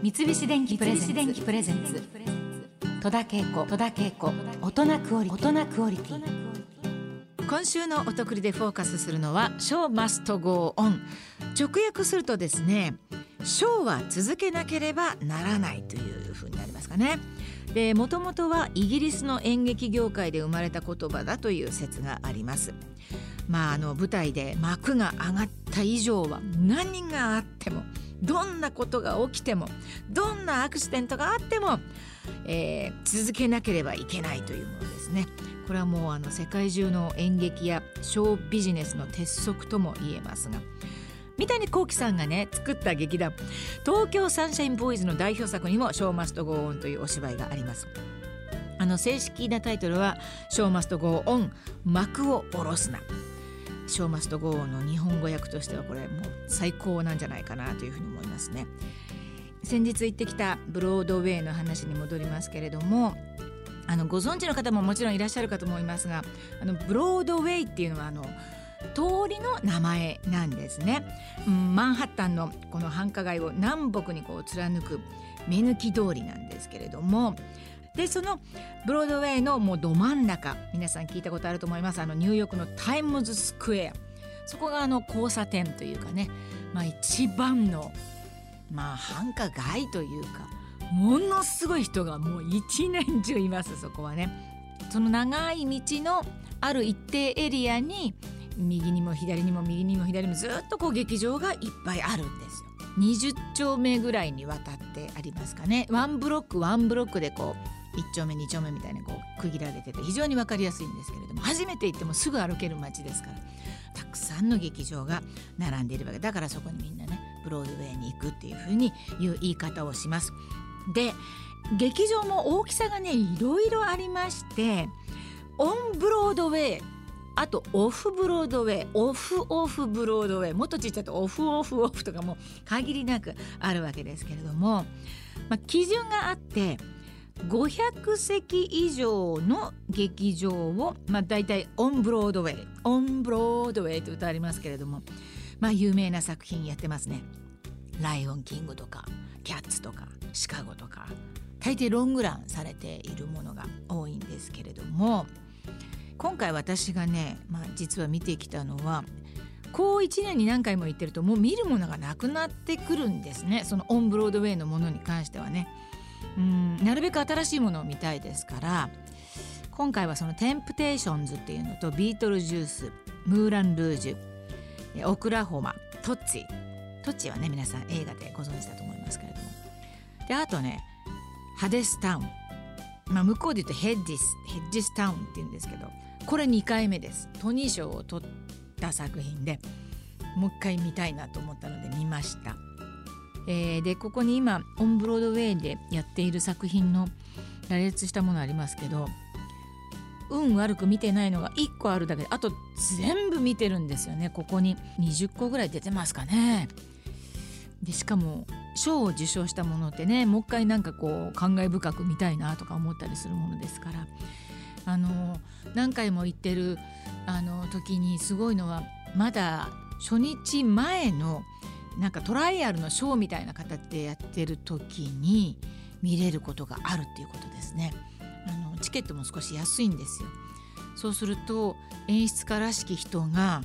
三菱電機プレゼンツ。戸田恵子。戸田恵子。大人クオリティ。今週のお得りでフォーカスするのは「ショーマストゴーオン」直訳するとですね「ショーは続けなければならない」というふうになりますかね。でもともとはイギリスの演劇業界で生まれた言葉だという説があります。まああの舞台で幕が上がった以上は何があってもどんなことが起きてもどんなアクシデントがあっても、えー、続けなければいけないというものですね。これはもうあの世界中の演劇やショービジネスの鉄則とも言えますが三谷幸喜さんがね作った劇団東京サンシャインボーイズの代表作にも「ショーマストゴーオン」というお芝居があります。あの正式なタイトルは「ショーマストゴーオン幕を下ろすな」ショーマストゴーの日本語訳としてはこれもう最高なんじゃないかなというふうに思いますね。先日行ってきたブロードウェイの話に戻りますけれどもあのご存知の方ももちろんいらっしゃるかと思いますがあのブロードウェイっていうのはあの通りの名前なんですね、うん、マンハッタンのこの繁華街を南北にこう貫く目抜き通りなんですけれどもでそのブロードウェイのもうど真ん中皆さん聞いたことあると思いますあのニューヨークのタイムズスクエアそこがあの交差点というかね、まあ、一番の、まあ、繁華街というかものすごい人がもう一年中いますそこはね。その長い道のある一定エリアに右にも左にも右にも左にもずっとこう劇場がいっぱいあるんですよ。20丁目ぐらいにわたってありますかねワンブロックワンブロックでこう1丁目2丁目みたいにこう区切られてて非常に分かりやすいんですけれども初めて行ってもすぐ歩ける街ですからたくさんの劇場が並んでいるわけだからそこにみんなねブロードウェイに行くっていうふうにいう言い方をします。で劇場も大きさがねいろいろありましてオンブロードウェイあとオフブロードウェイオフオフブロードウェイもっとちっちゃいとオフオフオフとかも限りなくあるわけですけれども、まあ、基準があって500席以上の劇場を、まあ、大体オンブロードウェイオンブロードウェイと歌ありますけれども、まあ、有名な作品やってますね。ライオンキングとかキャッツとかシカゴとか大抵ロングランされているものが多いんですけれども今回私がね、まあ、実は見てきたのはこう1年に何回も行ってるともう見るものがなくなってくるんですねそのオンブロードウェイのものに関してはね。なるべく新しいものを見たいですから今回はそのテンプテーションズっていうのとビートルジュースムーラン・ルージュオクラホマトッチトッチはね皆さん映画でご存知だと思いますけれども。であとねハデスタウン。まあ向こうで言うとヘッジスヘッジスタウンっていうんですけどこれ2回目です。トニー賞を取った作品でもう一回見たいなと思ったので見ました。えー、でここに今オンブロードウェイでやっている作品の羅列したものありますけど運悪く見てないのが1個あるだけであと全部見てるんですよねここに20個ぐらい出てますかね。でしかも賞を受賞したものってねもう一回なんかこう感慨深く見たいなとか思ったりするものですからあの何回も行ってるあの時にすごいのはまだ初日前のなんかトライアルのショーみたいな形でやってる時に見れることがあるっていうことですね。あのチケットも少し安いんですよ。そうすると演出家らしき人が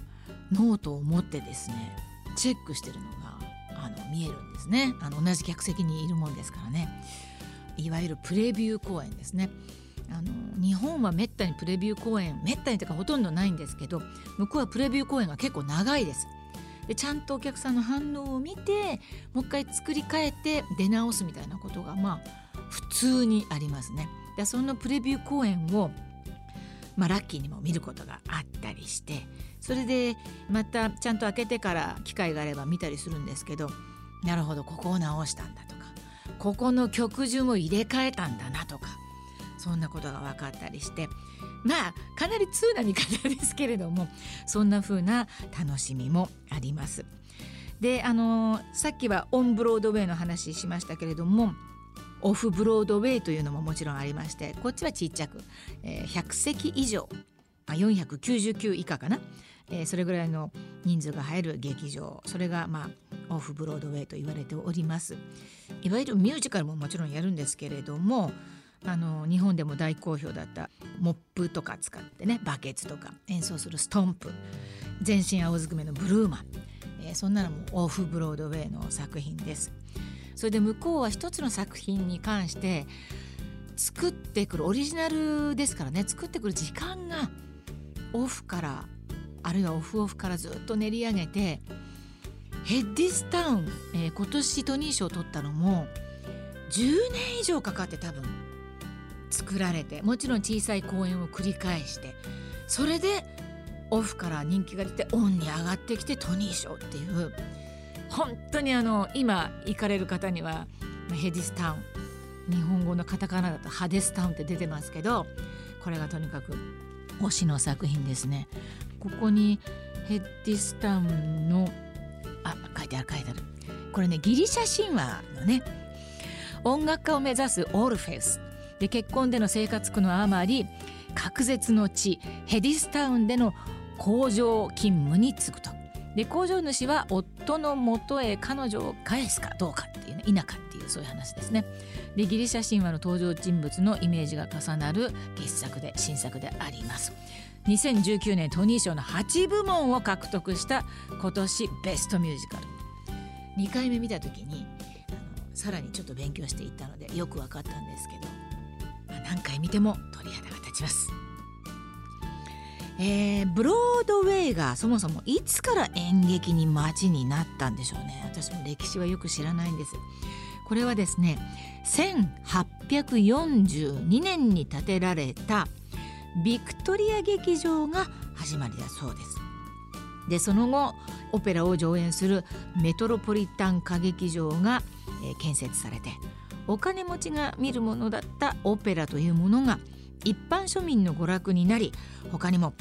ノートを持ってですねチェックしてるのがあの見えるんですねあの同じ客席にいるもんですからねいわゆるプレビュー公演ですねあの日本はめったにプレビュー公演めったにというかほとんどないんですけど向こうはプレビュー公演が結構長いですでちゃんとお客さんの反応を見てもう一回作り変えて出直すみたいなことがまあ普通にありますね。でそのプレビュー公演をまあ、ラッキーにも見ることがあったりしてそれでまたちゃんと開けてから機会があれば見たりするんですけどなるほどここを直したんだとかここの曲順を入れ替えたんだなとかそんなことが分かったりしてまあかなり通な見方ですけれどもそんな風な楽しみもあります。であのさっきはオンブロードウェイの話しましたけれどもオフブロードウェイというのももちろんありましてこっちはちっちゃく、えー、100席以上499以下かなえー、それぐらいの人数が入る劇場それがまあオフブロードウェイと言われておりますいわゆるミュージカルももちろんやるんですけれどもあの日本でも大好評だったモップとか使ってねバケツとか演奏するストンプ全身青ずくめのブルーマン、えー、そんなのもオフブロードウェイの作品です。それで向こうは一つの作品に関して作ってくるオリジナルですからね作ってくる時間がオフからあるいはオフオフからずっと練り上げてヘッディスタウン、えー、今年トニー賞を取ったのも10年以上かかって多分作られてもちろん小さい公演を繰り返してそれでオフから人気が出てオンに上がってきてトニー賞っていう本当にあの今行かれる方にはヘディスタウン日本語のカタカナだとハデスタウンって出てますけどこれがとにかく推しの作品ですね。ここにヘディスタウンのあ書いてある書いてある。これねギリシャ神話のね音楽家を目指すオルフェウス。で結婚での生活苦のあまり隔絶の地ヘディスタウンでの工場勤務に就くと。で工場主は夫のもとへ彼女を返すかどうかっていうね否かっていうそういう話ですね。でギリシャ神話の登場人物のイメージが重なる傑作で新作であります。2019年トニー賞の8部門を獲得した今年ベストミュージカル。2回目見た時にあのさらにちょっと勉強していったのでよく分かったんですけど、何回見ても鳥肌が立ちます。えー、ブロードウェイがそもそもいつから演劇に街になったんでしょうね。私も歴史はよく知らないんです。これはですね1842年に建てられたビクトリア劇場が始まりだそうです。でその後オペラを上演するメトロポリタン歌劇場が、え、建設されてお金持ちが見るものだったオペラというものが一般庶民の娯楽になり他にも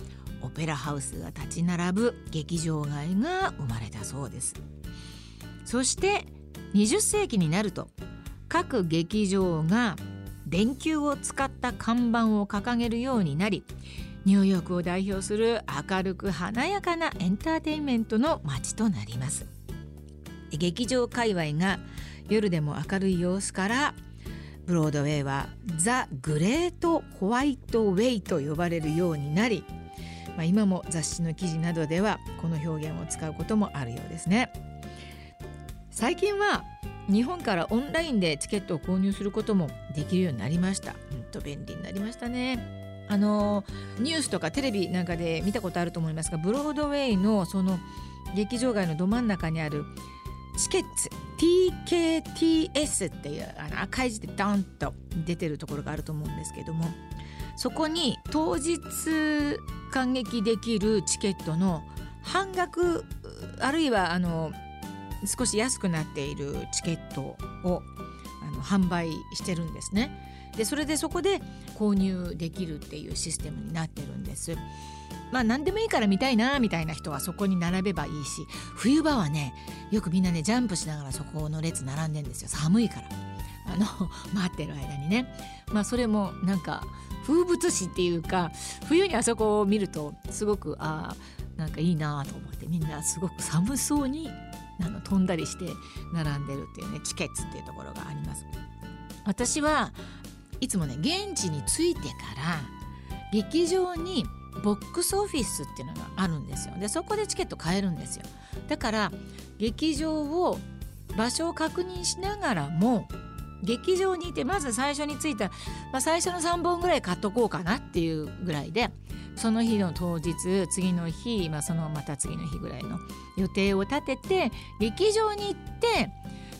オペラハウスが立ち並ぶ劇場街が生まれたそうです。そして20世紀になると各劇場が電球を使った看板を掲げるようになりニューヨークを代表する明るく華やかなエンターテインメントの街となります。劇場界隈が夜でも明るい様子からブロードウェイはザ・グレート・ホワイト・ウェイと呼ばれるようになり、まあ、今も雑誌の記事などではこの表現を使うこともあるようですね。最近は日本からオンラインでチケットを購入することもできるようになりました。本当便利になりましたね。あのニュースとかテレビなんかで見たことあると思いますがブロードウェイのその劇場街のど真ん中にあるチケッツ TKTS っていうあの赤い字でドンと出てるところがあると思うんですけどもそこに当日感激できるチケットの半額あるいはあの少し安くなっているチケットをあの販売してるんですね。でそれでそこで購入できるっていうシステムになってるんです。まあ何でもいいから見たいなみたいな人はそこに並べばいいし冬場はねよくみんなねジャンプしながらそこの列並んでんですよ。寒いから。あの 待ってる間にね。まあそれもなんか風物詩っていうか冬にあそこを見るとすごくあなんかいいなと思ってみんなすごく寒そうにあの飛んだりして並んでるっていうねチケッツっていうところがあります。私はいつもね現地に着いてから劇場にボックスオフィスっていうのがあるんですよ。でそこでチケット買えるんですよ。だから劇場を場所を確認しながらも劇場にいてまず最初に着いた、まあ、最初の3本ぐらい買っとこうかなっていうぐらいでその日の当日次の日、まあ、そのまた次の日ぐらいの予定を立てて劇場に行って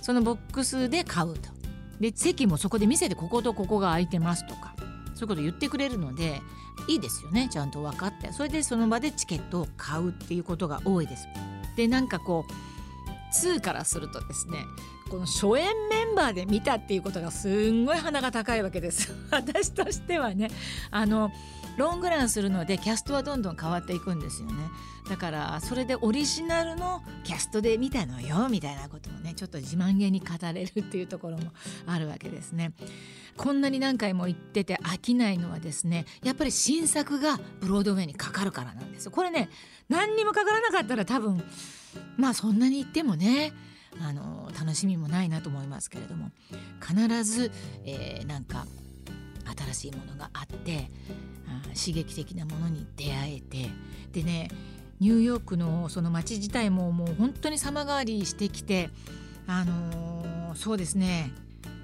そのボックスで買うと。で席もそこで見せてこことここが空いてますとか。そういうこと言ってくれるのでいいですよねちゃんと分かってそれでその場でチケットを買うっていうことが多いです。でなんかこう2からするとですねこの初演メンバーで見たっていうことがすんごい鼻が高いわけです。私としてはねあのロングランするのでキャストはどんどん変わっていくんですよね。だからそれでオリジナルのキャストで見たのよみたいなことをねちょっと自慢げに語れるっていうところもあるわけですね。こんなに何回も言ってて飽きないのはですねやっぱり新作がブロードウェイにかかるからなんですこれね何にもかからなかったら多分まあそんなに言ってもねあの楽しみもないなと思いますけれども必ず、えー、なんか新しいものがあってあ刺激的なものに出会えてでねニューヨークのその街自体ももう本当に様変わりしてきてあのー、そうですね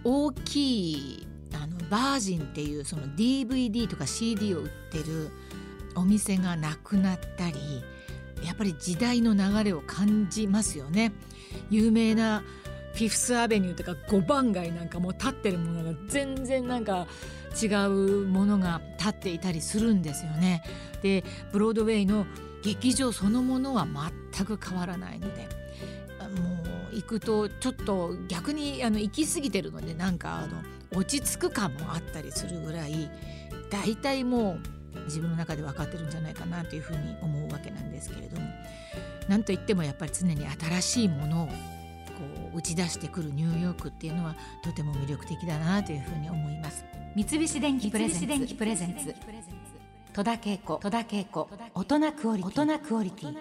大きいあのバージンっていうその DVD とか CD を売ってるお店がなくなったりやっぱり時代の流れを感じますよね。有名なフィフスアベニューとか5番街なんかも立ってるものが全然なんか違うものが立っていたりするんですよね。でブロードウェイの劇場そのものは全く変わらないのでもう行くとちょっと逆にあの行き過ぎてるのでなんかあの落ち着く感もあったりするぐらい大体もう自分の中で分かってるんじゃないかなというふうに思うわけなんですけれどもなんといってもやっぱり常に新しいものをこう打ち出してくるニューヨークっていうのはとても魅力的だなというふうに思います。三菱電機プレゼンツ。戸田恵子。大人クオリティ